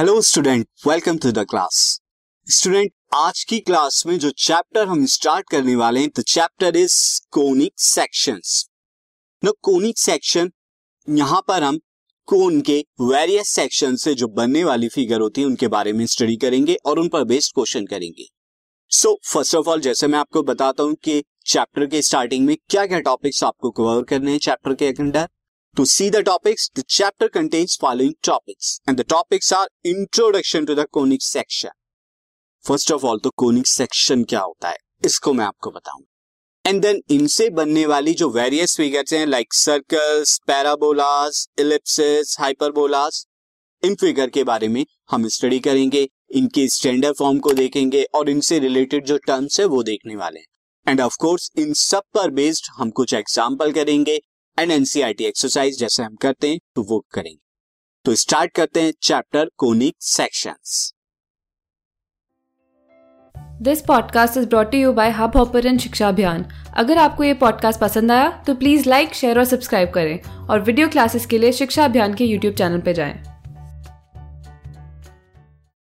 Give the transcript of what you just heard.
Hello student welcome to the class student आज की class में जो चैप्टर हम स्टार्ट करने वाले हैं the chapter is conic sections no conic section यहाँ पर हम कोन के वेरियस सेक्शन से जो बनने वाली फिगर होती है, उनके बारे में स्टडी करेंगे और उन पर बेस्ड क्वेश्चन करेंगे. सो फ़र्स्ट ऑफ़ ऑल जैसे मैं आपको बताता हूँ कि चैप्टर के स्टार्टिंग में क्या क्या टॉपिक्स आपको कवर करने हैं चैप्टर के अंदर To see the topics, the chapter contains following topics, and the topics are introduction to the conic section. First of all तो कोनिक सेक्शन क्या होता है? इसको मैं आपको बताऊँ। एंड देन इनसे बनने वाली जो वेरियस फिगर्स हैं like circles parabolas ellipses hyperbolas इन फिगर के बारे में हम स्टडी करेंगे इनके स्टैंडर्ड फॉर्म को देखेंगे और इनसे रिलेटेड जो टर्म्स है वो देखने वाले हैं। एंड ऑफ़ कोर्स इन सब पर बेस्ड हम कुछ एग्ज़ाम्पल करेंगे एंड एनसीआरटी एक्सरसाइज जैसे हम करते हैं तो वो करेंगे। तो स्टार्ट करते हैं chapter conic sections this podcast is brought you by Hubhopper Shiksha Abhiyan अगर आपको ये पॉडकास्ट पसंद आया तो प्लीज़ लाइक शेयर और सब्सक्राइब करें। और वीडियो क्लासेस के लिए शिक्षा अभियान के यूट्यूब चैनल पर जाएँ।